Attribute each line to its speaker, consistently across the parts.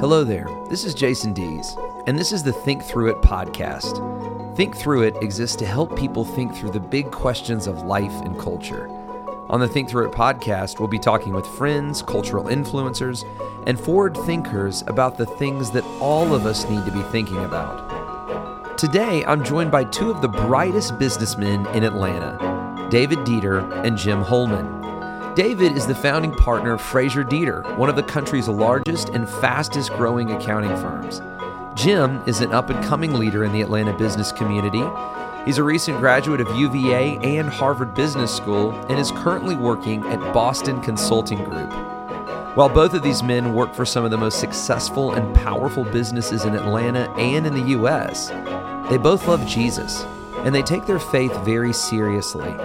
Speaker 1: Hello there, this is Jason Dees, and this is the Think Through It podcast. Think Through It exists to help people think through the big questions of life and culture. On the Think Through It podcast, we'll be talking with friends, cultural influencers, and forward thinkers about the things that all of us need to be thinking about. Today, I'm joined by two of the brightest businessmen in Atlanta, David Deeter and Jim Holman. David is the founding partner of Frazier Deeter, one of the country's largest and fastest growing accounting firms. Jim is an up and coming leader in the Atlanta business community. He's a recent graduate of UVA and Harvard Business School and is currently working at Boston Consulting Group. While both of these men work for some of the most successful and powerful businesses in Atlanta and in the U.S., they both love Jesus and they take their faith very seriously.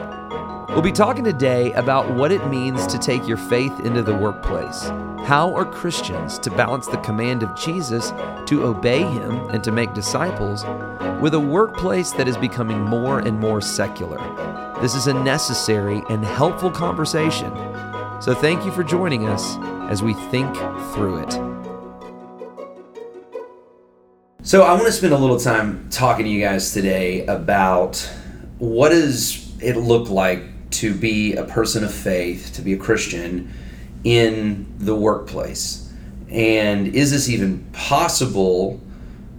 Speaker 1: We'll be talking today about what it means to take your faith into the workplace. How are Christians to balance the command of Jesus to obey Him and to make disciples with a workplace that is becoming more and more secular? This is a necessary and helpful conversation. So thank you for joining us as we think through it. So, I want to spend a little time talking to you guys today about what does it look like to be a person of faith, to be a Christian in the workplace? And is this even possible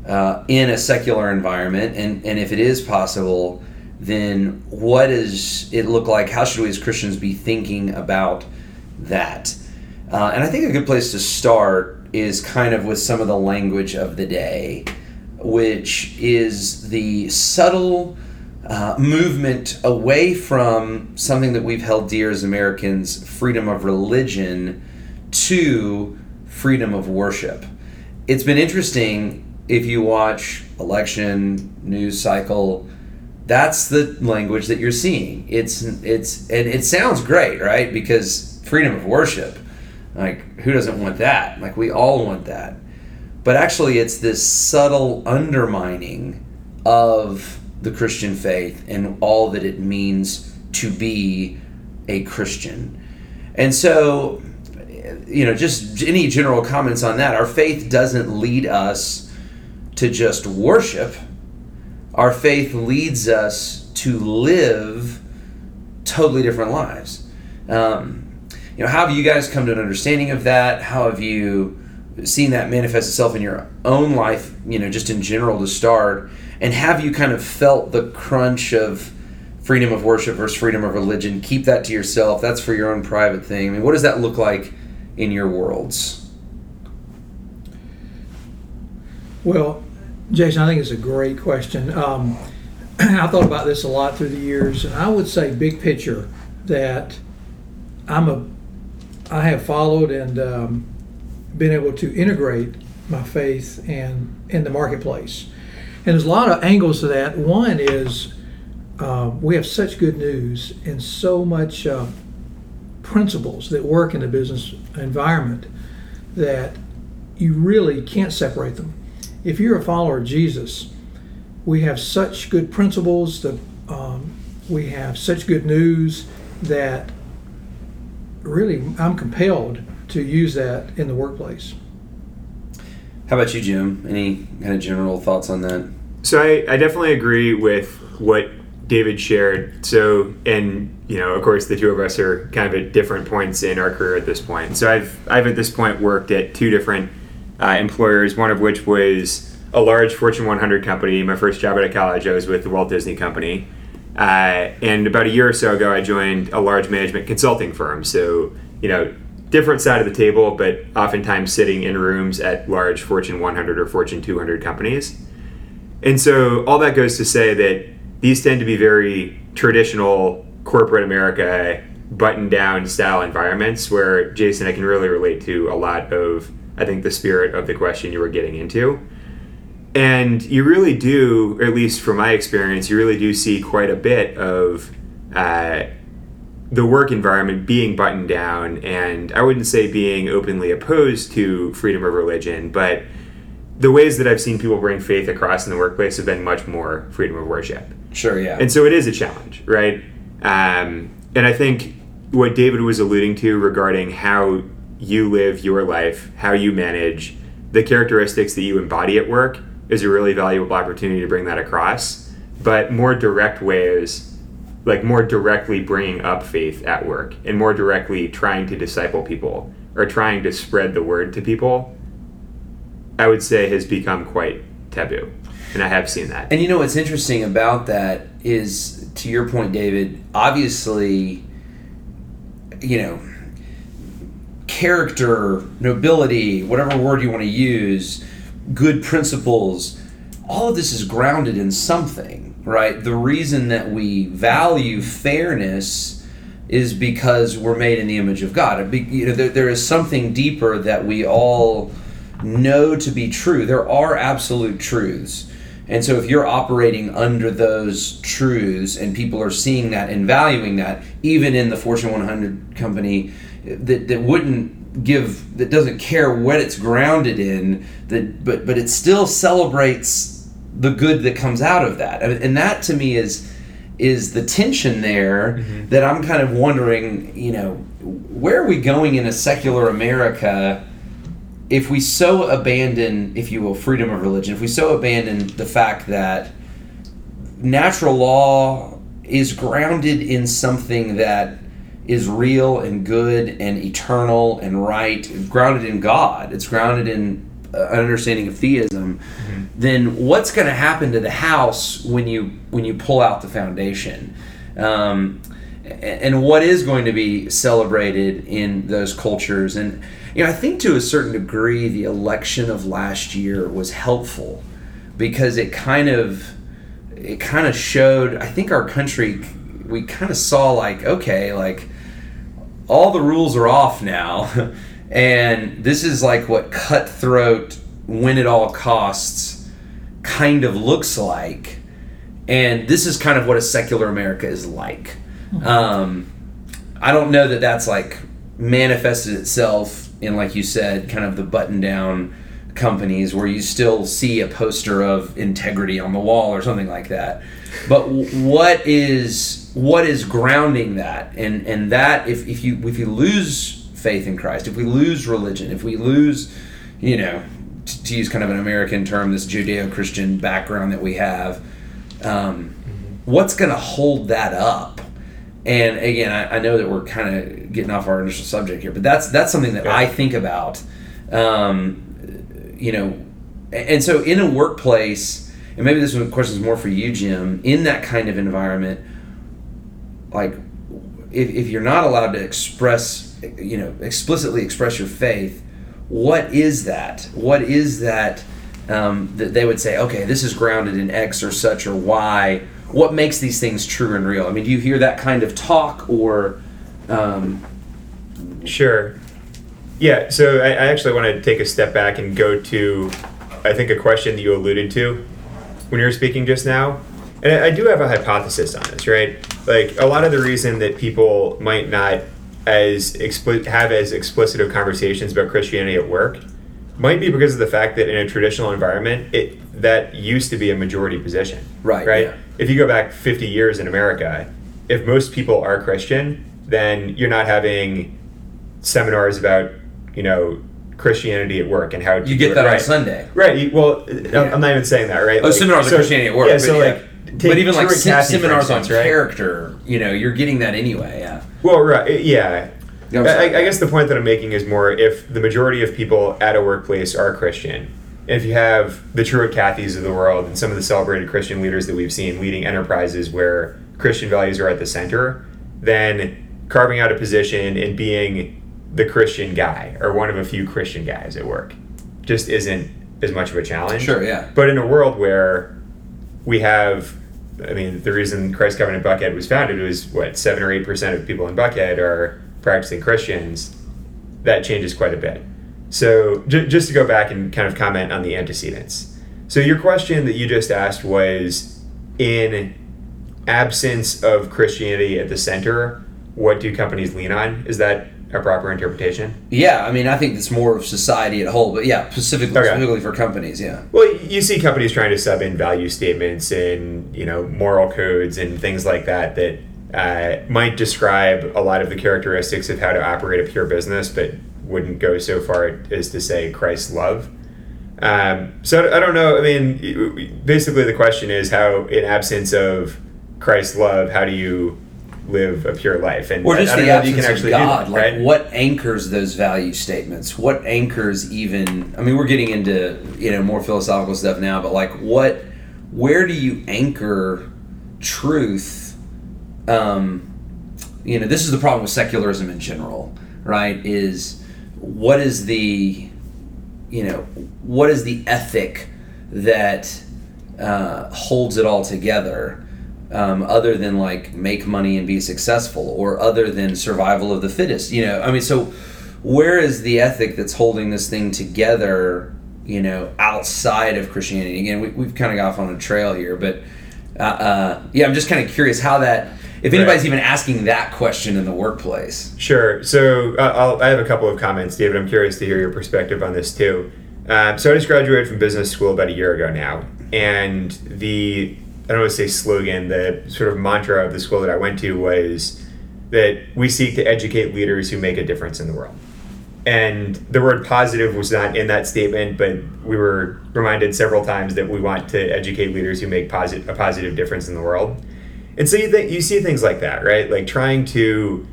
Speaker 1: uh, in a secular environment? And, and if it is possible, then what does it look like? How should we as Christians be thinking about that? Uh, and I think a good place to start is kind of with some of the language of the day, which is the subtle uh, movement away from something that we've held dear as Americans freedom of religion to freedom of worship. It's been interesting if you watch election news cycle that's the language that you're seeing. It's it's and it sounds great right? Because freedom of worship like who doesn't want that? Like we all want that. But actually it's this subtle undermining of the Christian faith and all that it means to be a Christian. And so, you know, just any general comments on that. Our faith doesn't lead us to just worship, our faith leads us to live totally different lives. Um, you know, how have you guys come to an understanding of that? How have you seen that manifest itself in your own life, you know, just in general to start? And have you kind of felt the crunch of freedom of worship versus freedom of religion? Keep that to yourself. That's for your own private thing. I mean, what does that look like in your worlds?
Speaker 2: Well, Jason, I think it's a great question. Um, I thought about this a lot through the years, and I would say, big picture, that I'm a, I have followed and um, been able to integrate my faith and in the marketplace. And there's a lot of angles to that. One is uh, we have such good news and so much uh, principles that work in the business environment that you really can't separate them. If you're a follower of Jesus, we have such good principles that um, we have such good news that really I'm compelled to use that in the workplace.
Speaker 1: How about you, Jim? Any kind of general thoughts on that?
Speaker 3: So I, I definitely agree with what David shared. So, and you know, of course, the two of us are kind of at different points in our career at this point. So I've I've at this point worked at two different uh, employers. One of which was a large Fortune 100 company. My first job out of college, I was with the Walt Disney Company. Uh, and about a year or so ago, I joined a large management consulting firm. So, you know, different side of the table, but oftentimes sitting in rooms at large Fortune 100 or Fortune 200 companies. And so all that goes to say that these tend to be very traditional corporate America button down style environments where Jason I can really relate to a lot of I think the spirit of the question you were getting into. And you really do, at least from my experience, you really do see quite a bit of uh, the work environment being buttoned down, and I wouldn't say being openly opposed to freedom of religion, but the ways that I've seen people bring faith across in the workplace have been much more freedom of worship.
Speaker 1: Sure, yeah.
Speaker 3: And so it is a challenge, right? Um, and I think what David was alluding to regarding how you live your life, how you manage the characteristics that you embody at work is a really valuable opportunity to bring that across. But more direct ways, like more directly bringing up faith at work and more directly trying to disciple people or trying to spread the word to people, I would say has become quite taboo. And I have seen that.
Speaker 1: And you know what's interesting about that is, to your point, David. Obviously, you know, character, nobility, whatever word you want to use, good principles. All of this is grounded in something, right? The reason that we value fairness is because we're made in the image of God. Be, you know, there, there is something deeper that we all know to be true. There are absolute truths. And so if you're operating under those truths and people are seeing that and valuing that, even in the Fortune 100 company that, that wouldn't give, that doesn't care what it's grounded in, that, but, but it still celebrates the good that comes out of that. And that to me is, is the tension there mm-hmm. that I'm kind of wondering, you know, where are we going in a secular America? if we so abandon, if you will, freedom of religion, if we so abandon the fact that natural law is grounded in something that is real and good and eternal and right, grounded in God, it's grounded in an understanding of theism, mm-hmm. then what's going to happen to the house when you when you pull out the foundation? Um, and what is going to be celebrated in those cultures and you know, I think to a certain degree, the election of last year was helpful because it kind of it kind of showed. I think our country we kind of saw like okay, like all the rules are off now, and this is like what cutthroat, win at all costs, kind of looks like, and this is kind of what a secular America is like. Hmm. Um, I don't know that that's like manifested itself in like you said, kind of the button down companies where you still see a poster of integrity on the wall or something like that. But what is what is grounding that? And and that if, if you if you lose faith in Christ, if we lose religion, if we lose, you know, to, to use kind of an American term, this Judeo-Christian background that we have, um, what's going to hold that up? And again, I, I know that we're kind of getting off our initial subject here, but that's that's something that yeah. I think about. Um, you know, and so in a workplace, and maybe this one question is more for you, Jim. In that kind of environment, like if, if you're not allowed to express, you know, explicitly express your faith, what is that? What is that? Um, that they would say, okay, this is grounded in X or such or Y what makes these things true and real? I mean, do you hear that kind of talk or? Um...
Speaker 3: Sure. Yeah. So I, I actually want to take a step back and go to, I think, a question that you alluded to when you were speaking just now, and I, I do have a hypothesis on this, right? Like a lot of the reason that people might not as expli- have as explicit of conversations about Christianity at work might be because of the fact that in a traditional environment, it that used to be a majority position.
Speaker 1: Right.
Speaker 3: Right. Yeah. If you go back 50 years in America, if most people are Christian, then you're not having seminars about you know Christianity at work and how
Speaker 1: you get that right. on Sunday.
Speaker 3: Right. Well, yeah. I'm not even saying that. Right.
Speaker 1: Oh, like, seminars so, on Christianity at work. Yeah. So like. but even like seminars on right? character, you know, you're getting that anyway. Yeah.
Speaker 3: Well, right. Yeah. I, I, guess the point that I'm making is more if the majority of people at a workplace are Christian, if you have the Truett Cathys of the world and some of the celebrated Christian leaders that we've seen leading enterprises where Christian values are at the center, then carving out a position and being the Christian guy or one of a few Christian guys at work just isn't as much of a challenge.
Speaker 1: Sure, yeah.
Speaker 3: But in a world where we have, I mean, the reason Christ Covenant Buckhead was founded was what, 7 or 8% of people in Buckhead are practicing Christians, that changes quite a bit. So, j- just to go back and kind of comment on the antecedents. So, your question that you just asked was in absence of Christianity at the center, what do companies lean on? Is that a proper interpretation?
Speaker 1: Yeah, I mean, I think it's more of society at whole, but yeah, specifically, okay. specifically for companies, yeah.
Speaker 3: Well, you see companies trying to sub in value statements and you know moral codes and things like that that uh, might describe a lot of the characteristics of how to operate a pure business, but wouldn't go so far as to say Christ's love. Um, so I don't know. I mean, basically the question is how, in absence of Christ's love, how do you live a pure life?
Speaker 1: And or just
Speaker 3: I,
Speaker 1: I the absence of God. That, like right? what anchors those value statements? What anchors even? I mean, we're getting into you know more philosophical stuff now, but like what? Where do you anchor truth? Um, you know, this is the problem with secularism in general, right? Is what is the you know, what is the ethic that uh, holds it all together, um, other than like make money and be successful, or other than survival of the fittest? You know, I mean, so where is the ethic that's holding this thing together? You know, outside of Christianity. Again, we, we've kind of got off on a trail here, but uh, uh, yeah, I'm just kind of curious how that if anybody's right. even asking that question in the workplace.
Speaker 3: Sure. So uh, i have a couple of comments, David. I'm curious to hear your perspective on this too. Um, so I just graduated from business school about a year ago now, and the I don't want to say slogan, the sort of mantra of the school that I went to was that we seek to educate leaders who make a difference in the world. And the word positive was not in that statement, but we were reminded several times that we want to educate leaders who make posit- a positive difference in the world. And so you think you see things like that, right? Like trying to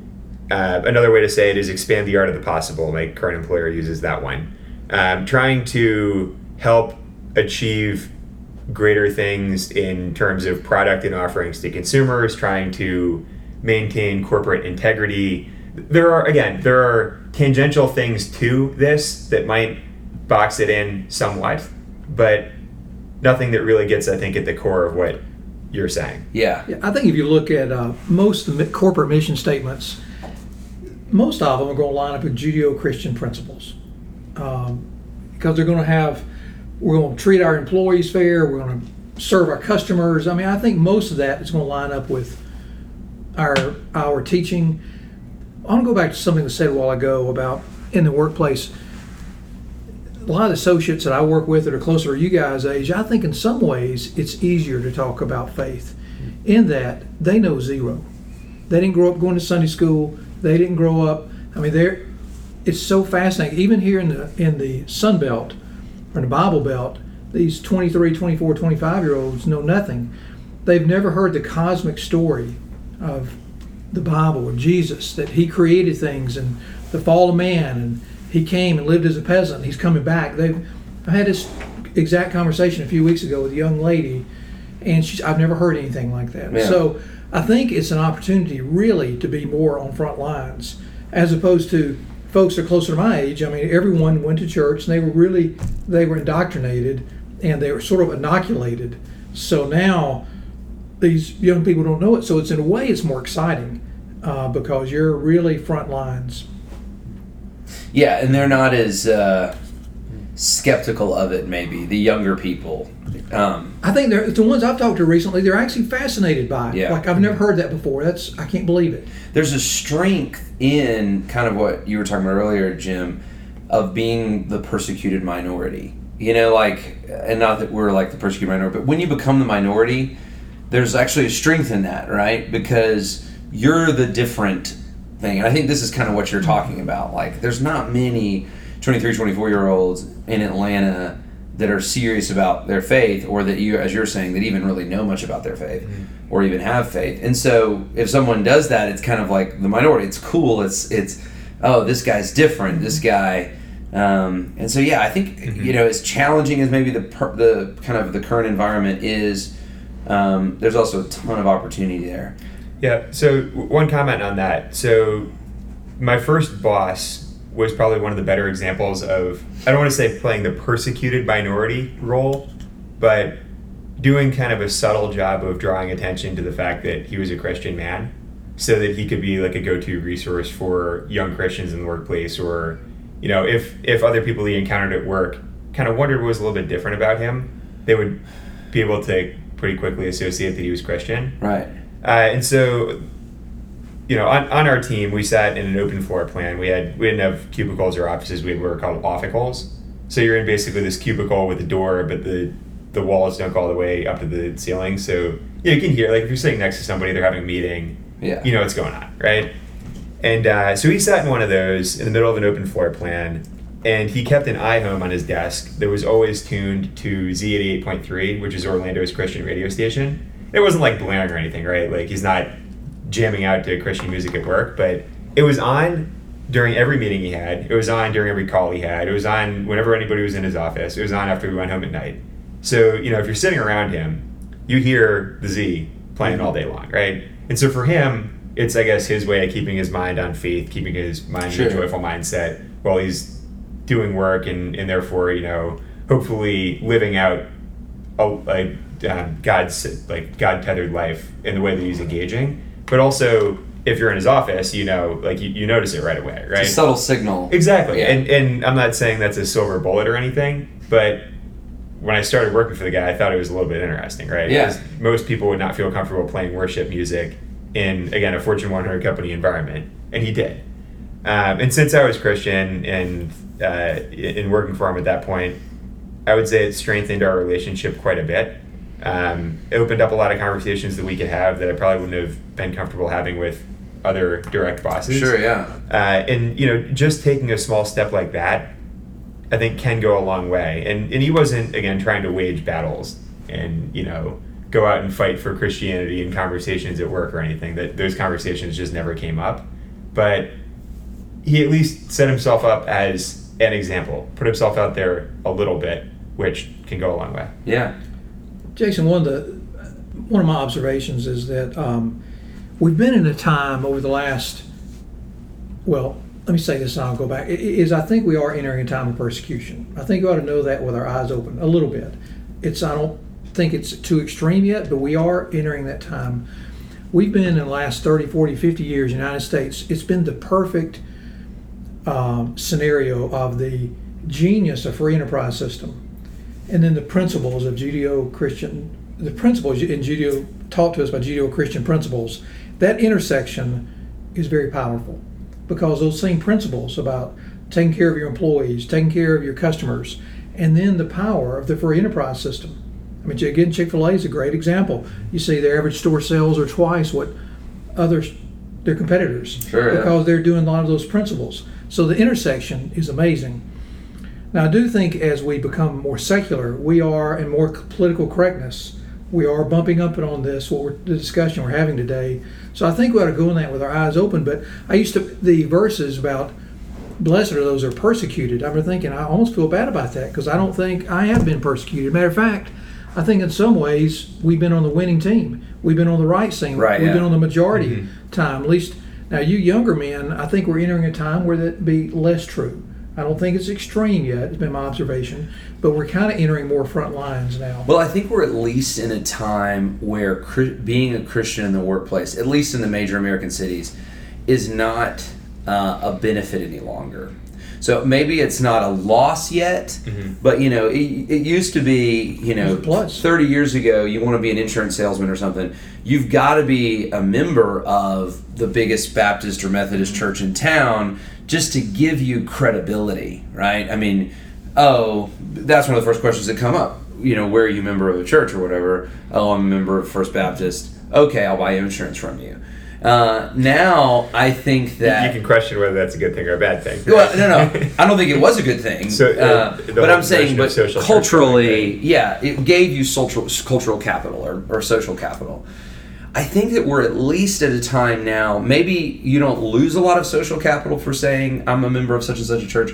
Speaker 3: uh, another way to say it is expand the art of the possible. My current employer uses that one. Um, trying to help achieve greater things in terms of product and offerings to consumers, trying to maintain corporate integrity. There are again, there are tangential things to this that might box it in somewhat, but nothing that really gets, I think, at the core of what you're saying.
Speaker 1: Yeah.
Speaker 2: yeah I think if you look at uh, most the corporate mission statements, most of them are going to line up with Judeo-Christian principles, um, because they're going to have we're going to treat our employees fair, we're going to serve our customers. I mean, I think most of that is going to line up with our our teaching. I want to go back to something that said a while ago about in the workplace a lot of associates that I work with that are closer to you guys' age, I think in some ways it's easier to talk about faith in that they know zero. They didn't grow up going to Sunday school. They didn't grow up. I mean, they're. It's so fascinating. Even here in the in the Sun Belt or the Bible Belt, these 23, 24, 25 year olds know nothing. They've never heard the cosmic story of the Bible or Jesus that He created things and the fall of man and he came and lived as a peasant. He's coming back. They've I had this exact conversation a few weeks ago with a young lady, and she's I've never heard anything like that. Yeah. So I think it's an opportunity really to be more on front lines as opposed to folks that are closer to my age. I mean, everyone went to church and they were really they were indoctrinated and they were sort of inoculated. So now these young people don't know it. So it's in a way it's more exciting uh, because you're really front lines.
Speaker 1: Yeah, and they're not as uh, skeptical of it. Maybe the younger people. Um,
Speaker 2: I think they're the ones I've talked to recently. They're actually fascinated by it. Yeah. Like I've never heard that before. That's I can't believe it.
Speaker 1: There's a strength in kind of what you were talking about earlier, Jim, of being the persecuted minority. You know, like, and not that we're like the persecuted minority, but when you become the minority, there's actually a strength in that, right? Because you're the different thing. And I think this is kind of what you're talking about. Like, there's not many 23, 24 year olds in Atlanta that are serious about their faith, or that you, as you're saying, that even really know much about their faith, mm-hmm. or even have faith. And so, if someone does that, it's kind of like the minority. It's cool. It's it's oh, this guy's different. This guy. Um, and so, yeah, I think mm-hmm. you know, as challenging as maybe the per, the kind of the current environment is, um, there's also a ton of opportunity there.
Speaker 3: Yeah. So one comment on that. So my first boss was probably one of the better examples of I don't want to say playing the persecuted minority role, but doing kind of a subtle job of drawing attention to the fact that he was a Christian man so that he could be like a go-to resource for young Christians in the workplace or you know if if other people he encountered at work kind of wondered what was a little bit different about him they would be able to pretty quickly associate that he was Christian.
Speaker 1: Right.
Speaker 3: Uh, and so, you know, on, on our team, we sat in an open floor plan. We had we didn't have cubicles or offices. We had what were called officles. So you're in basically this cubicle with a door, but the the walls don't go all the way up to the ceiling. So you, know, you can hear like if you're sitting next to somebody, they're having a meeting.
Speaker 1: Yeah.
Speaker 3: You know what's going on, right? And uh, so we sat in one of those in the middle of an open floor plan, and he kept an iHome on his desk that was always tuned to Z88.3, which is Orlando's Christian radio station. It wasn't like blaring or anything, right? Like he's not jamming out to Christian music at work, but it was on during every meeting he had. It was on during every call he had. It was on whenever anybody was in his office. It was on after we went home at night. So, you know, if you're sitting around him, you hear the Z playing all day long, right? And so for him, it's I guess his way of keeping his mind on faith, keeping his mind
Speaker 1: Sure.
Speaker 3: in a joyful mindset while he's doing work and, and therefore, you know, hopefully living out a, a um, God's like God tethered life in the way that he's engaging. But also, if you're in his office, you know, like you, you notice it right away, right?
Speaker 1: It's a subtle signal.
Speaker 3: Exactly.
Speaker 1: Yeah.
Speaker 3: And and I'm not saying that's a silver bullet or anything, but when I started working for the guy, I thought it was a little bit interesting, right?
Speaker 1: Yeah.
Speaker 3: Most people would not feel comfortable playing worship music in again a Fortune 100 company environment, and he did. Um, and since I was Christian and uh, in working for him at that point, I would say it strengthened our relationship quite a bit. Um, it opened up a lot of conversations that we could have that I probably wouldn't have been comfortable having with other direct bosses.
Speaker 1: Sure, yeah.
Speaker 3: Uh, and you know, just taking a small step like that, I think can go a long way. And and he wasn't again trying to wage battles and you know go out and fight for Christianity in conversations at work or anything. That those conversations just never came up. But he at least set himself up as an example, put himself out there a little bit, which can go a long way.
Speaker 1: Yeah.
Speaker 2: Jason, one of the one of my observations is that um, we've been in a time over the last well, let me say this and I'll go back. Is I think we are entering a time of persecution. I think we ought to know that with our eyes open a little bit. It's I don't think it's too extreme yet, but we are entering that time. We've been in the last 30, 40, 50 years in the United States, it's been the perfect um, scenario of the genius of free enterprise system and then the principles of Judeo-Christian, the principles in Judeo taught to us by Judeo-Christian principles, that intersection is very powerful because those same principles about taking care of your employees, taking care of your customers, and then the power of the free enterprise system. I mean, again, Chick-fil-A is a great example. You see, their average store sales are twice what others, their competitors,
Speaker 1: Sure, yeah.
Speaker 2: because they're doing a lot of those principles. So the intersection is amazing. Now, I do think as we become more secular, we are, and more political correctness, we are bumping up on this, what we're, the discussion we're having today. So I think we ought to go in that with our eyes open. But I used to, the verses about blessed are those who are persecuted, I remember thinking, I almost feel bad about that because I don't think I have been persecuted. Matter of fact, I think in some ways we've been on the winning team. We've been on the right team.
Speaker 1: Right,
Speaker 2: We've
Speaker 1: yeah.
Speaker 2: been on the majority mm-hmm. time. At least now, you younger men, I think we're entering a time where that be less true. I don't think it's extreme yet. It's been my observation, but we're kind of entering more front lines now.
Speaker 1: Well, I think we're at least in a time where being a Christian in the workplace, at least in the major American cities, is not uh, a benefit any longer. So maybe it's not a loss yet, but you know, it, it used to be, you know,
Speaker 2: plus.
Speaker 1: 30 years ago, you want to be an insurance salesman or something, you've got to be a member of the biggest Baptist or Methodist church in town just to give you credibility, right? I mean, oh, that's one of the first questions that come up. You know, where are you a member of a church or whatever? Oh, I'm a member of First Baptist. Okay, I'll buy insurance from you. Uh, now, I think that
Speaker 3: you can question whether that's a good thing or a bad thing.
Speaker 1: well, no, no, I don't think it was a good thing.
Speaker 3: So, uh,
Speaker 1: uh, but I'm saying, but culturally, yeah, it gave you cultural cultural capital or, or social capital. I think that we're at least at a time now. Maybe you don't lose a lot of social capital for saying I'm a member of such and such a church,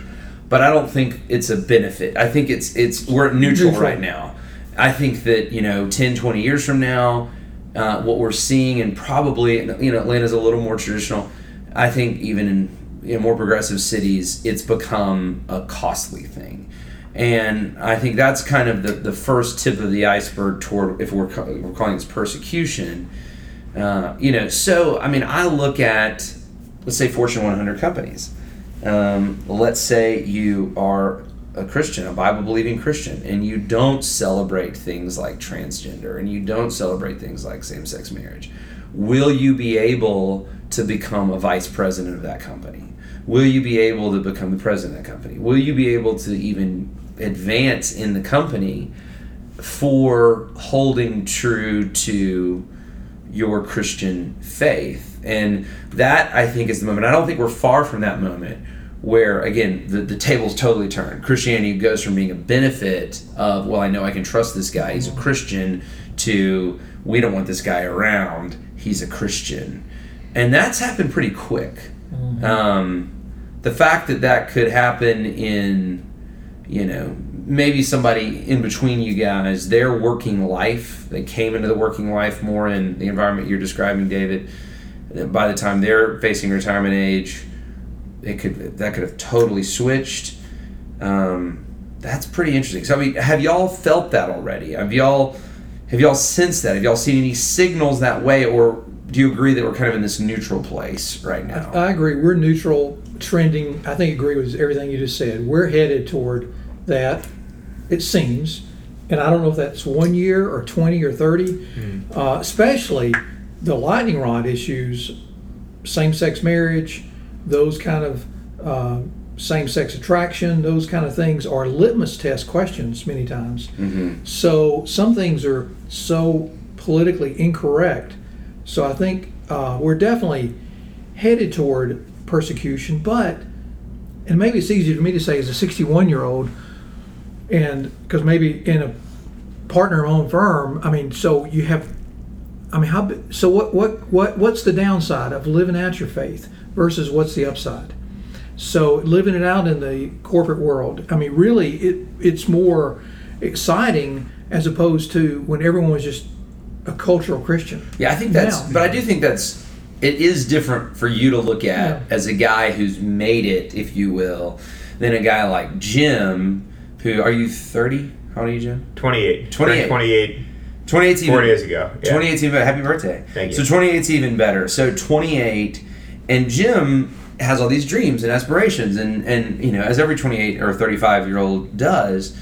Speaker 1: but I don't think it's a benefit. I think it's it's we're neutral,
Speaker 2: Neutral.
Speaker 1: right now. I think that you know 10, 20 years from now, uh, what we're seeing and probably you know Atlanta's a little more traditional. I think even in you know, more progressive cities, it's become a costly thing. And I think that's kind of the, the first tip of the iceberg toward if we're, we're calling this persecution. Uh, you know, so I mean, I look at let's say Fortune 100 companies. Um, let's say you are a Christian, a Bible believing Christian, and you don't celebrate things like transgender and you don't celebrate things like same sex marriage. Will you be able to become a vice president of that company? Will you be able to become the president of that company? Will you be able to even advance in the company for holding true to your Christian faith. And that I think is the moment. I don't think we're far from that moment where again the, the tables totally turn christianity goes from being a benefit of well i know i can trust this guy he's a christian to we don't want this guy around he's a christian and that's happened pretty quick um, the fact that that could happen in you know maybe somebody in between you guys their working life they came into the working life more in the environment you're describing david by the time they're facing retirement age it could that could have totally switched um, that's pretty interesting so i mean have y'all felt that already have y'all have y'all sensed that have y'all seen any signals that way or do you agree that we're kind of in this neutral place right now
Speaker 2: I agree. We're neutral, trending. I think agree with everything you just said. We're headed toward that. It seems, and I don't know if that's one year or twenty or 30 Uh, especially the lightning rod issues, same-sex marriage, those kind of uh, same-sex attraction, those kind of things are litmus test questions many times. So some things are so politically incorrect. So I think uh, we're definitely headed toward persecution, but and maybe it's easier for me to say as a 61 year old, and because maybe in a partner owned firm, I mean, so you have, I mean, how so what what what what's the downside of living out your faith versus what's the upside? So living it out in the corporate world, I mean, really, it it's more exciting as opposed to when everyone was just a cultural Christian.
Speaker 1: Yeah, I think that's,
Speaker 2: Now.
Speaker 1: but I do think that's, it is different for you to look at
Speaker 2: Yeah.
Speaker 1: as a guy who's made it, if you will, than a guy like Jim, who, are you 30? How old are you, Jim?
Speaker 3: 28.
Speaker 1: 28.
Speaker 3: 28
Speaker 1: 28
Speaker 3: four days ago. Yeah.
Speaker 1: 28 even better. Happy birthday.
Speaker 3: Thank you.
Speaker 1: So 28's even better. So 28, and Jim has all these dreams and aspirations, and, and you know, as every 28 or 35 year old does.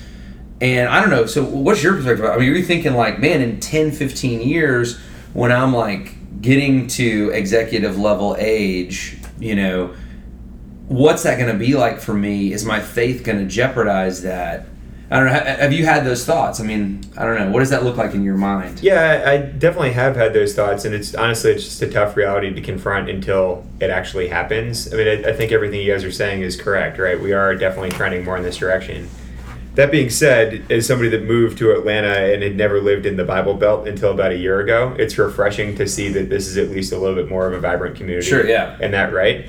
Speaker 1: And I don't know, so what's your perspective? I mean, are you thinking like, man, in 10, 15 years, when I'm like getting to executive level age, you know, what's that going to be like for me? Is my faith going to jeopardize that? I don't know. Have you had those thoughts? I mean, I don't know. What does that look like in your mind?
Speaker 3: Yeah, I definitely have had those thoughts, and it's honestly it's just a tough reality to confront until it actually happens. I mean, I, I think everything you guys are saying is correct, right? We are definitely trending more in this direction. That being said, as somebody that moved to Atlanta and had never lived in the Bible Belt until about a year ago, it's refreshing to see that this is at least a little bit more of a vibrant community.
Speaker 1: Sure, yeah.
Speaker 3: And that right.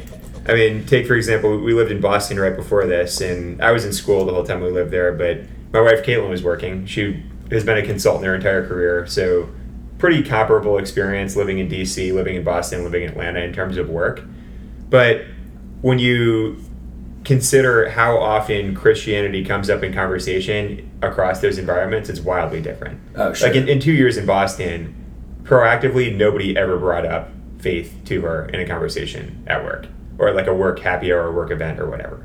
Speaker 3: I mean, take for example, we lived in Boston right before this, and I was in school the whole time we lived there. But my wife Caitlin was working. She has been a consultant her entire career, so pretty comparable experience living in DC, living in Boston, living in Atlanta in terms of work. But when you consider how often Christianity comes up in conversation across those environments, it's wildly different.
Speaker 1: Oh, sure.
Speaker 3: Like in, in two years in Boston, proactively, nobody ever brought up faith to her in a conversation at work or like a work happy hour or work event or whatever.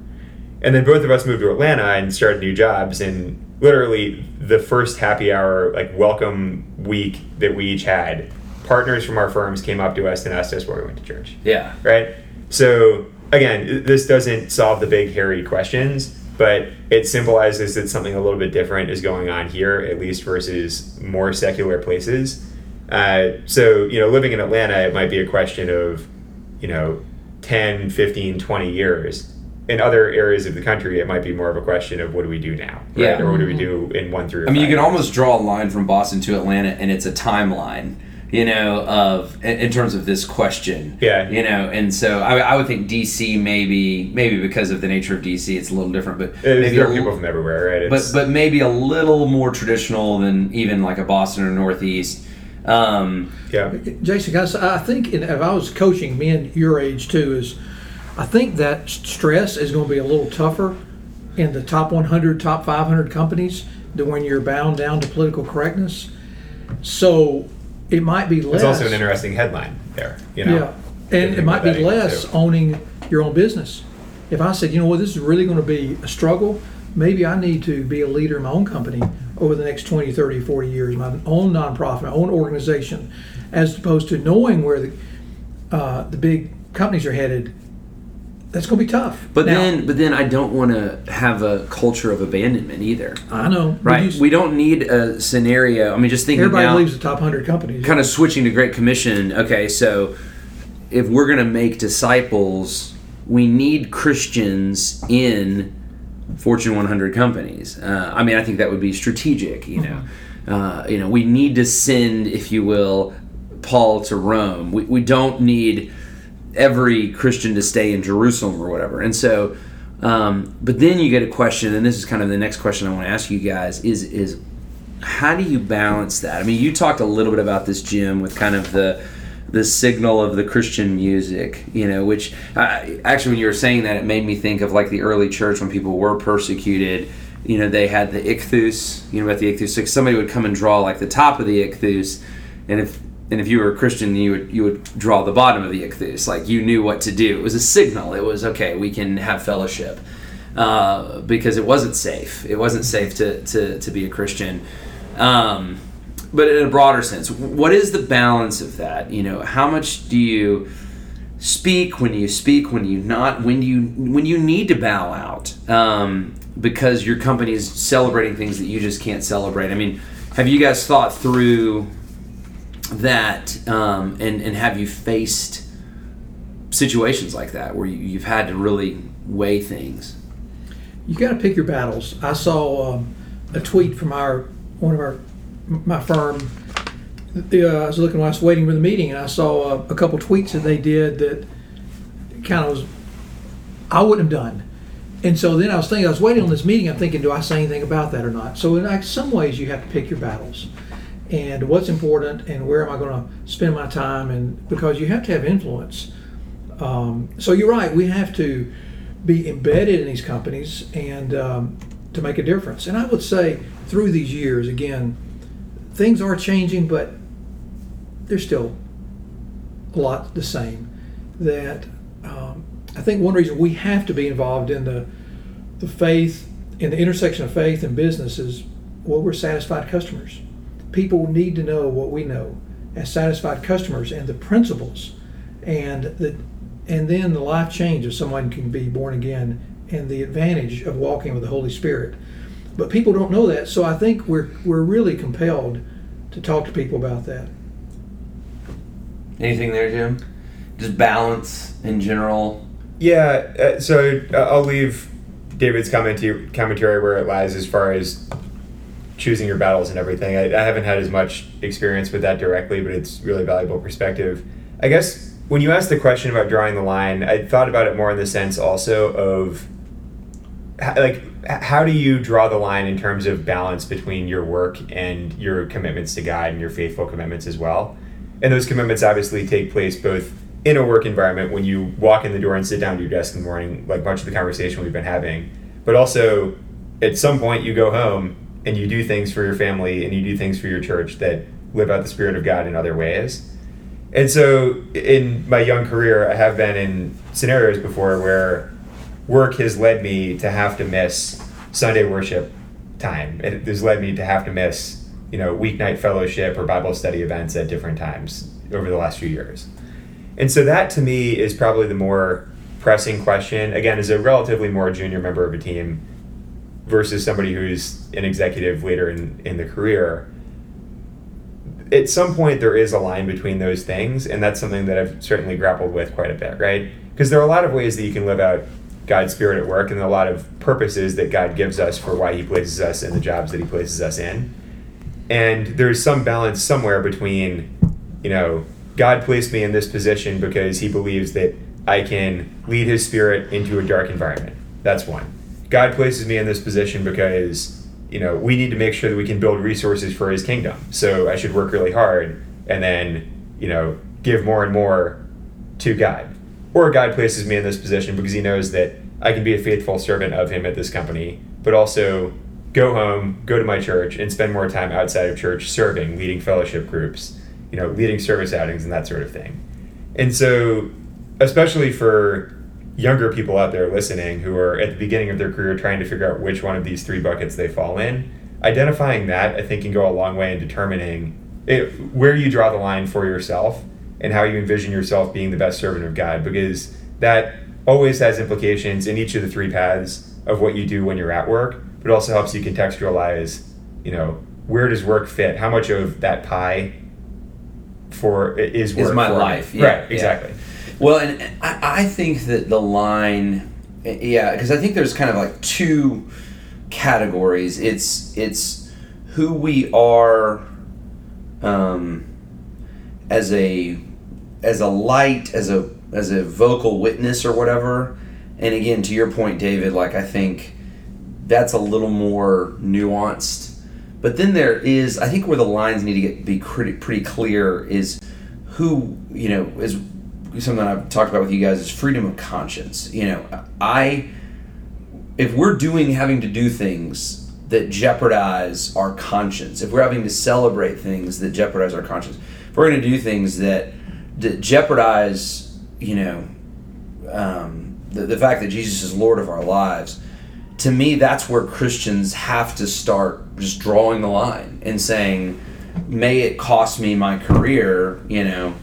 Speaker 3: And then both of us moved to Atlanta and started new jobs. And literally, the first happy hour, like welcome week that we each had, partners from our firms came up to us and asked us where we went to church
Speaker 1: Yeah.
Speaker 3: right? So again, this doesn't solve the big hairy questions, but it symbolizes that something a little bit different is going on here, at least versus more secular places. Uh, so you know, living in Atlanta, it might be a question of, you know, 10, 15, 20 years. In other areas of the country, it might be more of a question of what do we do now, right?
Speaker 1: Yeah.
Speaker 3: Or what do we mm-hmm. do in one through?
Speaker 1: I mean, you can
Speaker 3: years?
Speaker 1: almost draw a line from Boston to Atlanta, and it's a timeline, you know, of in, in terms of this question.
Speaker 3: Yeah.
Speaker 1: You know, and so I, I would think DC maybe maybe because of the nature of DC, it's a little different, but maybe
Speaker 3: there are people
Speaker 1: l-
Speaker 3: from everywhere, right?
Speaker 1: but but maybe a little more traditional than even like a Boston or Northeast. Um,
Speaker 3: yeah,
Speaker 2: Jason, guys, I think in, if I was coaching men your age too, is I think that stress is going to be a little tougher in the top 100, top 500 companies than when you're bound down to political correctness. So it might be less.
Speaker 3: it's also an interesting headline there. You know,
Speaker 2: Yeah, and it might be less
Speaker 3: too.
Speaker 2: owning your own business. If I said, you know what, this is really going to be a struggle, maybe I need to be a leader in my own company over the next 20, 30, 40 years, my own nonprofit, my own organization, as opposed to knowing where the, uh, the big companies are headed. That's going to be tough.
Speaker 1: but
Speaker 2: Now,
Speaker 1: then but then I don't want to have a culture of abandonment either.
Speaker 2: I know.
Speaker 1: Right. We don't need a scenario. I mean, just thinking
Speaker 2: everybody
Speaker 1: now,
Speaker 2: leaves the top 100 companies.
Speaker 1: kind of switching to Great Commission. Okay, so if we're going to make disciples, we need Christians in Fortune 100 companies. Uh, I mean, I think that would be strategic. You know, uh, you know, we need to send, if you will, Paul to Rome. We, we don't need every Christian to stay in Jerusalem or whatever. And so, um, but then you get a question, and this is kind of the next question I want to ask you guys: is is how do you balance that? I mean, you talked a little bit about this, Jim, with kind of the the signal of the Christian music, you know, which actually, when you were saying that, it made me think of like the early church when people were persecuted. You know, they had the ichthus. You know about the ichthus? Like somebody would come and draw like the top of the ichthus, and if and if you were a Christian, you would you would draw the bottom of the ichthus. Like you knew what to do. It was a signal. It was okay. We can have fellowship uh, because it wasn't safe. It wasn't safe to to, to be a Christian. Um, but in a broader sense, what is the balance of that? You know, how much do you speak when you speak when you not when you when you need to bow out um, because your company is celebrating things that you just can't celebrate? I mean, have you guys thought through that um, and and have you faced situations like that where you, you've had to really weigh things?
Speaker 2: You got to pick your battles. I saw um, a tweet from our one of our my firm. Uh, I was looking while I was waiting for the meeting, and I saw uh, a couple tweets that they did that kind of was I wouldn't have done. And so then I was thinking, I was waiting on this meeting. I'm thinking, do I say anything about that or not? So in like, some ways, you have to pick your battles, and what's important, and where am I going to spend my time, and because you have to have influence. Um, so you're right. We have to be embedded in these companies and um, to make a difference. And I would say through these years, again, things are changing, but they're still a lot the same. That um, I think one reason we have to be involved in the the faith in the intersection of faith and business is well, we're satisfied customers. People need to know what we know as satisfied customers and the principles and the and then the life change of someone can be born again and the advantage of walking with the Holy Spirit. But people don't know that, so I think we're we're really compelled to talk to people about that.
Speaker 1: Anything there, Jim? Just balance in general.
Speaker 3: Yeah, uh, so uh, I'll leave David's commentary commentary where it lies as far as choosing your battles and everything. I, I haven't had as much experience with that directly, but it's really valuable perspective. I guess when you asked the question about drawing the line, I thought about it more in the sense also of like how do you draw the line in terms of balance between your work and your commitments to God and your faithful commitments as well? And those commitments obviously take place both in a work environment when you walk in the door and sit down to your desk in the morning, like much of the conversation we've been having, but also at some point you go home and you do things for your family and you do things for your church that live out the Spirit of God in other ways. And so in my young career, I have been in scenarios before where work has led me to have to miss Sunday worship time. It has led me to have to miss, you know, weeknight fellowship or Bible study events at different times over the last few years. And so that to me is probably the more pressing question. Again, as a relatively more junior member of a team versus somebody who's an executive later in, in the career. At some point, there is a line between those things, and that's something that I've certainly grappled with quite a bit, right? Because there are a lot of ways that you can live out God's spirit at work and a lot of purposes that God gives us for why he places us in the jobs that he places us in. And there's some balance somewhere between, you know, God placed me in this position because he believes that I can lead his spirit into a dark environment. That's one. God places me in this position because, you know, we need to make sure that we can build resources for his kingdom. So I should work really hard and then, you know, give more and more to God or God places me in this position because He knows that I can be a faithful servant of Him at this company, but also go home, go to my church, and spend more time outside of church serving, leading fellowship groups, you know, leading service outings and that sort of thing. And so, especially for younger people out there listening who are at the beginning of their career trying to figure out which one of these three buckets they fall in, identifying that I think can go a long way in determining it, where you draw the line for yourself and how you envision yourself being the best servant of God because that always has implications in each of the three paths of what you do when you're at work, but also helps you contextualize, you know, where does work fit? How much of that pie for is work
Speaker 1: is my life?
Speaker 3: Yeah, right, exactly.
Speaker 1: Well, and I, I think that the line, yeah, because I think there's kind of like two categories. It's it's who we are um, as a as a light, as a as a vocal witness or whatever. And again, to your point, David, like I think that's a little more nuanced. But then there is, I think, where the lines need to get be pretty pretty clear is who you know is something I've talked about with you guys is freedom of conscience. You know, I if we're doing having to do things that jeopardize our conscience, if we're having to celebrate things that jeopardize our conscience, if we're going to do things that, that jeopardize, you know, um, the, the fact that Jesus is Lord of our lives, to me, that's where Christians have to start just drawing the line and saying, may it cost me my career, you know,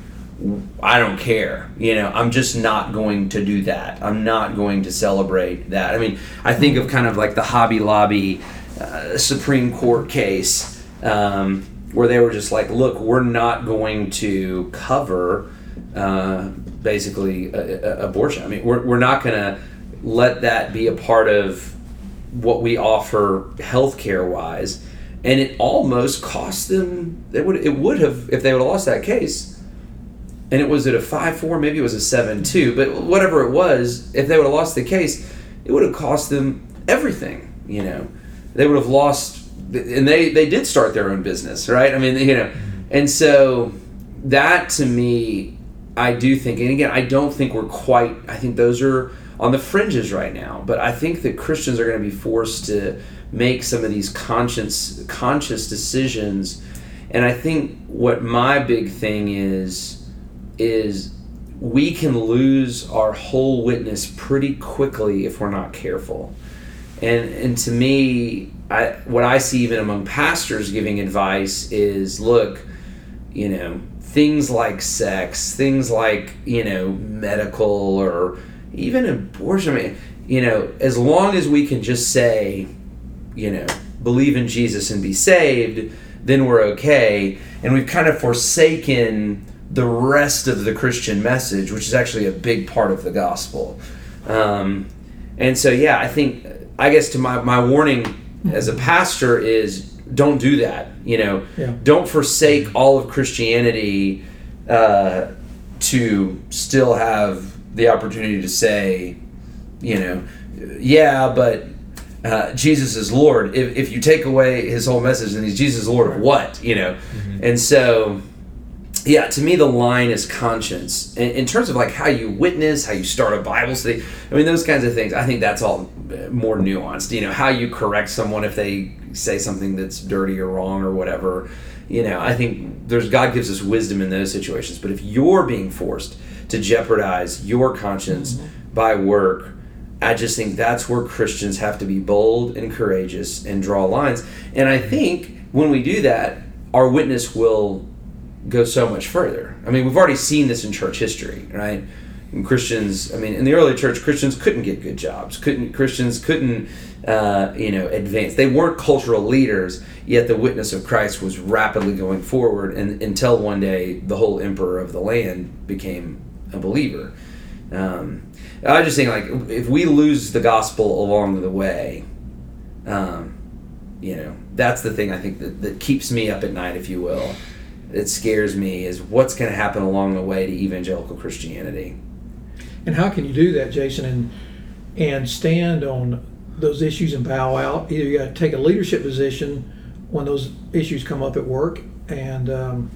Speaker 1: I don't care. You know, I'm just not going to do that. I'm not going to celebrate that. I mean, I think of kind of like the Hobby Lobby uh, Supreme Court case um, where they were just like, look, we're not going to cover uh, basically a, a abortion. I mean, we're, we're not going to let that be a part of what we offer healthcare wise. And it almost cost them. It would. It would have if they would have lost that case and it was at a five four, maybe it was a seven two, but whatever it was, if they would have lost the case, it would have cost them everything. You know, they would have lost, and they they did start their own business, right? I mean, you know, and so that to me, I do think, and again, I don't think we're quite. I think those are on the fringes right now, but I think that Christians are going to be forced to make some of these conscious conscious decisions, and I think what my big thing is is we can lose our whole witness pretty quickly if we're not careful. And and to me, I what I see even among pastors giving advice is look, you know, things like sex, things like, you know, medical or even abortion, I mean, you know, as long as we can just say, you know, believe in Jesus and be saved, then we're okay. And we've kind of forsaken the rest of the Christian message, which is actually a big part of the gospel. Um, and so, yeah, I think, I guess to my, my warning as a pastor is don't do that. You know, yeah. don't forsake all of Christianity uh, to still have the opportunity to say, you know, yeah, but uh, Jesus is Lord. If, if you take away his whole message, then he's Jesus Lord of what? You know, mm-hmm. and so yeah, to me, the line is conscience. In, in, terms of like how you witness, how you start a Bible study, I mean, those kinds of things, I think that's all more nuanced. You know, how you correct someone if they say something that's dirty or wrong or whatever. You know, I think there's God gives us wisdom in those situations. But if you're being forced to jeopardize your conscience mm-hmm. by work, I just think that's where Christians have to be bold and courageous and draw lines. And I think when we do that, our witness will go so much further. I mean, we've already seen this in church history, right? And Christians, I mean, in the early church, Christians couldn't get good jobs. Couldn't Christians couldn't, uh, you know, advance. They weren't cultural leaders, yet the witness of Christ was rapidly going forward, and until one day the whole emperor of the land became a believer. Um, I was just saying, like, if we lose the gospel along the way, um, you know, that's the thing I think that, that keeps me up at night, if you will that scares me is what's going to happen along the way to evangelical Christianity.
Speaker 2: And how can you do that, Jason, and and stand on those issues and bow out? Either you got to take a leadership position when those issues come up at work, and um,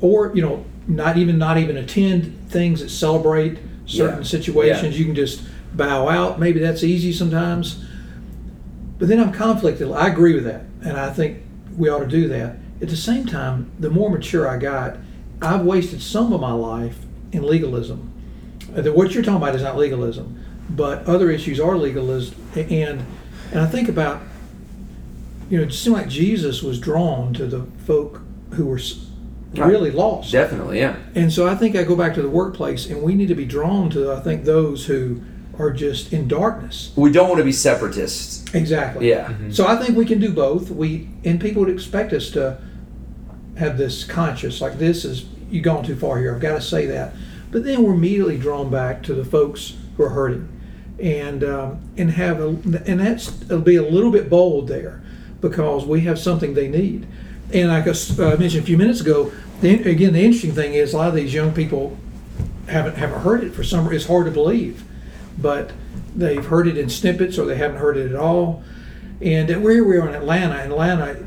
Speaker 2: or you know not even not even attend things that celebrate certain yeah. situations. Yeah. You can just bow out. Maybe that's easy sometimes. But then I'm conflicted. I agree with that, and I think we ought to do that at the same time, the more mature I got, I've wasted some of my life in legalism. Uh, what you're talking about is not legalism, but other issues are legalism. And and I think about, you know, it seemed like Jesus was drawn to the folk who were really lost.
Speaker 1: Definitely, yeah.
Speaker 2: And so I think I go back to the workplace, and we need to be drawn to, I think, those who are just in darkness.
Speaker 1: We don't want to be separatists.
Speaker 2: Exactly.
Speaker 1: Yeah. Mm-hmm.
Speaker 2: So I think we can do both. We and people would expect us to have this conscious, like this is you gone too far here. I've got to say that. but then we're immediately drawn back to the folks who are hurting, and um, and have a and that's it'll be a little bit bold there because we have something they need. And like I uh, mentioned a few minutes ago, the, again the interesting thing is a lot of these young people haven't haven't heard it for some. It's hard to believe, but they've heard it in snippets or they haven't heard it at all. And where we are in Atlanta, and Atlanta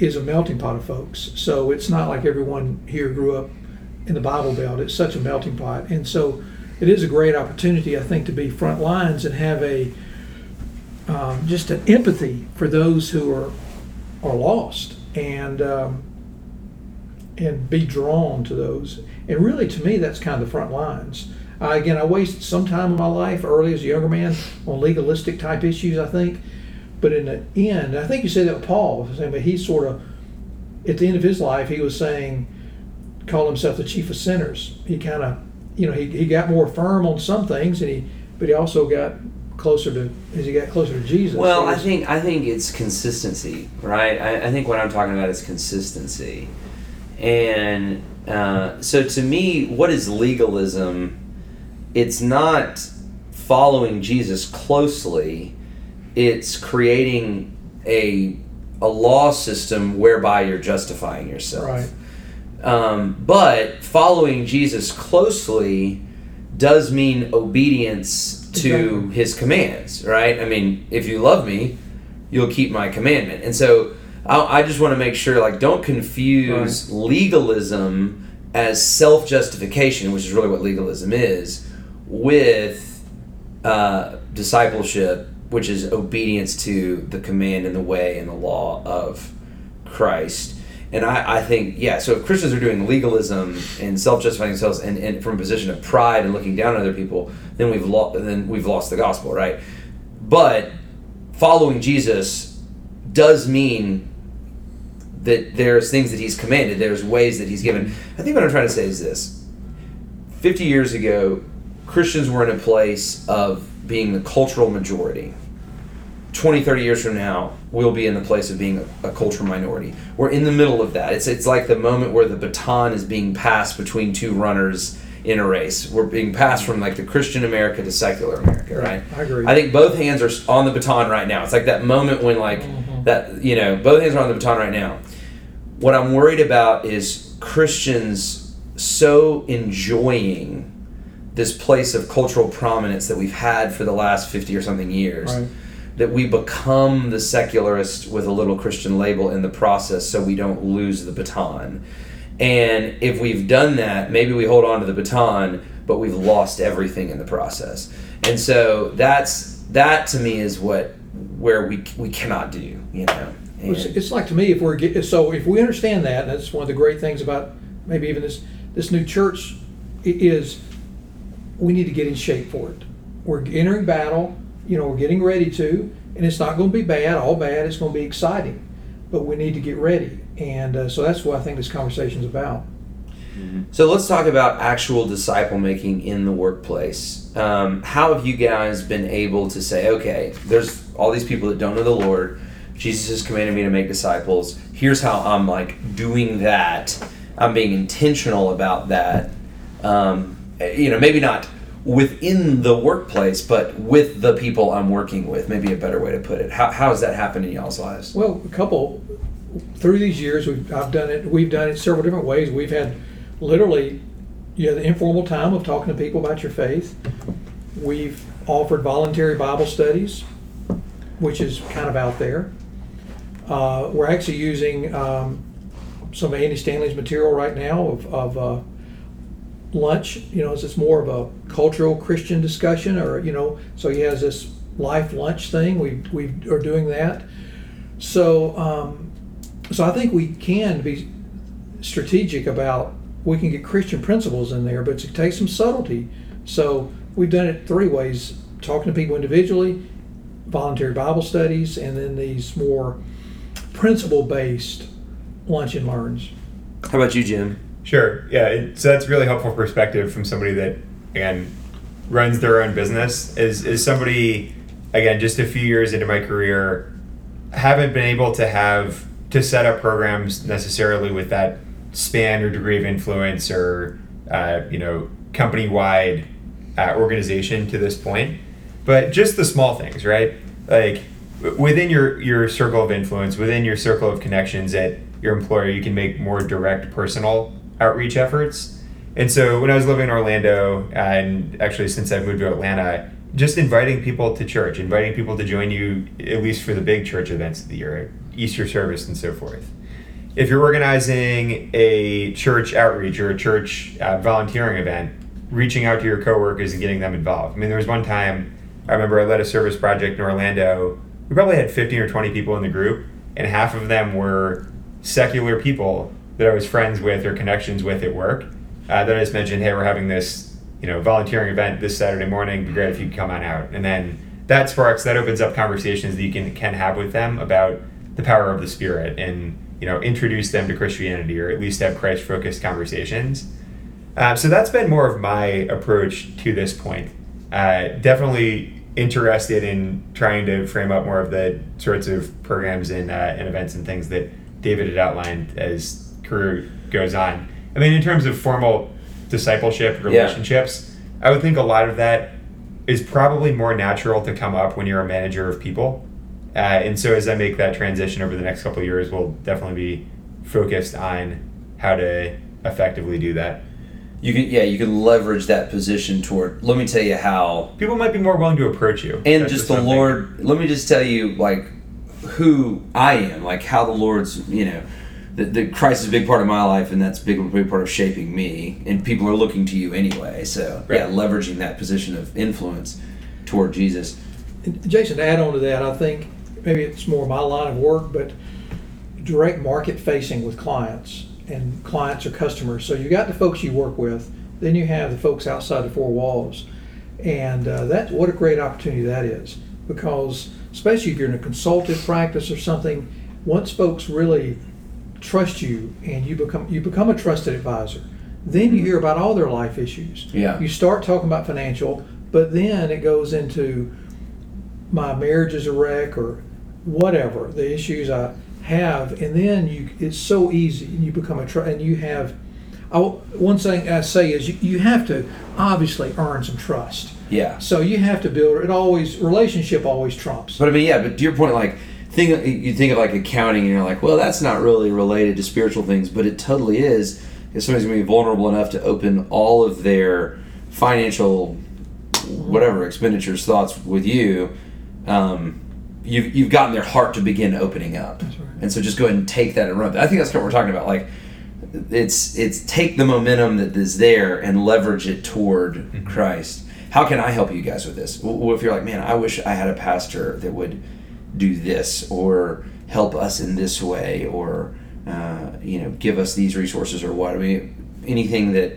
Speaker 2: is a melting pot of folks. So it's not like everyone here grew up in the Bible Belt. It's such a melting pot, and so it is a great opportunity, I think, to be front lines and have a um, just an empathy for those who are are lost and um, and be drawn to those. And really, to me, that's kind of the front lines. Uh, again, I wasted some time in my life early as a younger man on legalistic type issues, I think. But in the end, I think you said that with Paul, saying, but he sort of, at the end of his life, he was saying, called himself the chief of sinners. He kind of, you know, he, he got more firm on some things, and he, but he also got closer to as he got closer to Jesus.
Speaker 1: Well,
Speaker 2: He
Speaker 1: I think I think it's consistency, right? I, I think what I'm talking about is consistency, and uh, so to me, what is legalism? It's not following Jesus closely. It's creating a a law system whereby you're justifying yourself.
Speaker 2: Right.
Speaker 1: Um, but following Jesus closely does mean obedience to
Speaker 2: Exactly.
Speaker 1: his commands, right? I mean, if you love me, you'll keep my commandment. And so I, I just want to make sure, like, don't confuse legalism as self justification, which is really what legalism is, with uh, discipleship, which is obedience to the command and the way and the law of Christ. And I, I think, yeah, so if Christians are doing legalism and self justifying themselves and, and from a position of pride and looking down on other people, then we've lost then we've lost the gospel, right? But following Jesus does mean that there's things that he's commanded, there's ways that he's given. I think what I'm trying to say is this. 50 years ago, Christians were in a place of being the cultural majority. 20, 30 years from now, we'll be in the place of being a, a cultural minority. We're in the middle of that. It's, it's like the moment where the baton is being passed between two runners in a race. We're being passed from like the Christian America to secular America, right?
Speaker 2: I agree.
Speaker 1: I think both hands are on the baton right now. It's like that moment when like
Speaker 2: Mhm.
Speaker 1: that, you know, both hands are on the baton right now. What I'm worried about is Christians so enjoying this place of cultural prominence that we've had for the last 50 or something years
Speaker 2: Right.
Speaker 1: That we become the secularist with a little Christian label in the process so we don't lose the baton. And if we've done that, maybe we hold on to the baton, but we've lost everything in the process. And so that's that to me is what where we we cannot do, you know.
Speaker 2: It's,
Speaker 1: And-
Speaker 2: it's like to me if we're so if we understand that, and that's one of the great things about maybe even this this new church is we need to get in shape for it. We're entering battle, you know, we're getting ready to, and it's not going to be bad, all bad. It's going to be exciting, but we need to get ready, and uh, so that's what I think this conversation is about.
Speaker 1: So let's talk about actual disciple making in the workplace. Um, how have you guys been able to say, okay, there's all these people that don't know the Lord. Jesus has commanded me to make disciples. Here's how I'm like doing that. I'm being intentional about that. Um, you know, maybe not within the workplace, but with the people I'm working with. Maybe a better way to put it. How, how has that happened in y'all's lives?
Speaker 2: Well, a couple through these years, we've I've done it. We've done it several different ways. We've had literally, you know, the informal time of talking to people about your faith. We've offered voluntary Bible studies, which is kind of out there. Uh, we're actually using um, some of Andy Stanley's material right now of, of uh, lunch. You know, it's it's more of a cultural Christian discussion, or you know, so he has this life lunch thing. We we are doing that. So, um, so I think we can be strategic about we can get Christian principles in there, but it takes some subtlety. So we've done it three ways: talking to people individually, voluntary Bible studies, and then these more principle-based lunch and learns.
Speaker 1: How about you, Jim?
Speaker 3: Sure. Yeah. So that's really helpful perspective from somebody that again runs their own business. Is is somebody again just a few years into my career haven't been able to have to set up programs necessarily with that span or degree of influence or uh, you know, company wide uh, organization to this point. But just the small things, right? Like within your your circle of influence, within your circle of connections at your employer, you can make more direct personal outreach efforts. And so when I was living in Orlando, and actually since I moved to Atlanta, just inviting people to church, inviting people to join you at least for the big church events of the year, Easter service and so forth. If you're organizing a church outreach or a church uh, volunteering event, reaching out to your coworkers and getting them involved. I mean, there was one time I remember I led a service project in Orlando. We probably had 15 or 20 people in the group, and half of them were secular people that I was friends with or connections with at work. Uh, then I just mentioned, hey, we're having this, you know, volunteering event this Saturday morning. It'd be great if you could come on out. And then that sparks, that opens up conversations that you can can have with them about the power of the Spirit and you know introduce them to Christianity or at least have Christ focused conversations. Uh, so that's been more of my approach to this point. Uh, definitely interested in trying to frame up more of the sorts of programs and, uh, and events and things that David had outlined as career goes on. I mean, in terms of formal discipleship relationships, yeah. I would think a lot of that is probably more natural to come up when you're a manager of people. Uh, and so as I make that transition over the next couple of years, we'll definitely be focused on how to effectively do that
Speaker 1: you can yeah you can leverage that position toward let me tell you how
Speaker 3: people might be more willing to approach you
Speaker 1: and just the lord let me just tell you like who i am like how the lord's you know the, the christ is a big part of my life and that's a big, big part of shaping me and people are looking to you anyway so right. yeah leveraging that position of influence toward jesus
Speaker 2: and jason to add on to that i think maybe it's more my line of work but direct market facing with clients and clients or customers. So you got the folks you work with, then you have the folks outside the four walls, and uh, that what a great opportunity that is because especially if you're in a consultative practice or something, once folks really trust you and you become you become a trusted advisor, then you hear about all their life issues.
Speaker 1: Yeah.
Speaker 2: You start talking about financial, but then it goes into my marriage is a wreck or whatever the issues I have, and then you it's so easy, and you become a tr- and you have. I, one thing I say is you, you have to obviously earn some trust.
Speaker 1: Yeah.
Speaker 2: So you have to build it. Always relationship always trumps.
Speaker 1: But I mean, yeah. But to your point, like think you think of like accounting, and you're like, well, that's not really related to spiritual things, but it totally is. If somebody's gonna be vulnerable enough to open all of their financial, whatever expenditures, thoughts with you, um, you've you've gotten their heart to begin opening up. Right. And so just go ahead and take that and run. I think that's what we're talking about. Like it's it's take the momentum that is there and leverage it toward mm-hmm. Christ. How can I help you guys with this? Well, if you're like, man, I wish I had a pastor that would do this or help us in this way or uh, you know give us these resources or what. I mean, anything that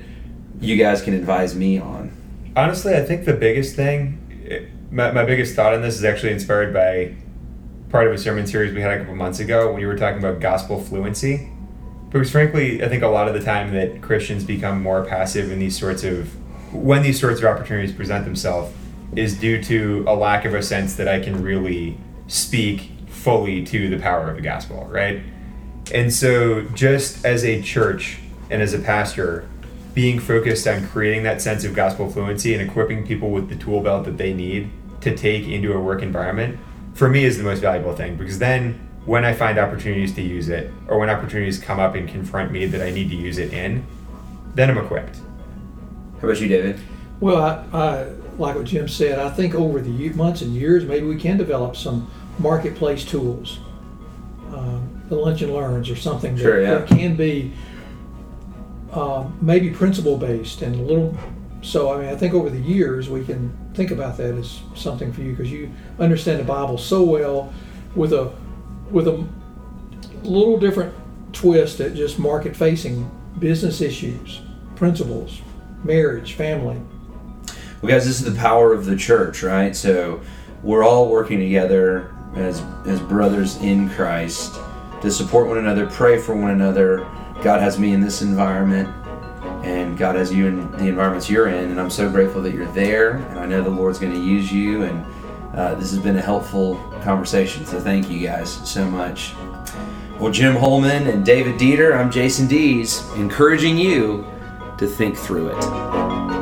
Speaker 1: you guys can advise me on.
Speaker 3: Honestly, I think the biggest thing, my, my biggest thought on this is actually inspired by part of a sermon series we had a couple months ago when you were talking about gospel fluency. Because frankly, I think a lot of the time that Christians become more passive in these sorts of when these sorts of opportunities present themselves is due to a lack of a sense that I can really speak fully to the power of the gospel, right? And so, just as a church and as a pastor, being focused on creating that sense of gospel fluency and equipping people with the tool belt that they need to take into a work environment for me is the most valuable thing because then when I find opportunities to use it or when opportunities come up and confront me that I need to use it in, then I'm equipped.
Speaker 1: How about you, David?
Speaker 2: Well, I, I like what Jim said. I think over the months and years, maybe we can develop some marketplace tools, um, the lunch and learns or something that,
Speaker 1: sure, yeah.
Speaker 2: that can be uh, maybe principle based and a little so I mean, I think over the years we can think about that as something for you because you understand the Bible so well, with a with a little different twist at just market facing business issues, principles, marriage, family.
Speaker 1: Well, guys, this is the power of the church, right? So we're all working together as as brothers in Christ to support one another, pray for one another. God has me in this environment and God has you in the environments you're in. And I'm so grateful that you're there, and I know the Lord's going to use you. And uh, this has been a helpful conversation. So thank you guys so much. Well, Jim Holman and David Deeter, I'm Jason Dees, encouraging you to think through it.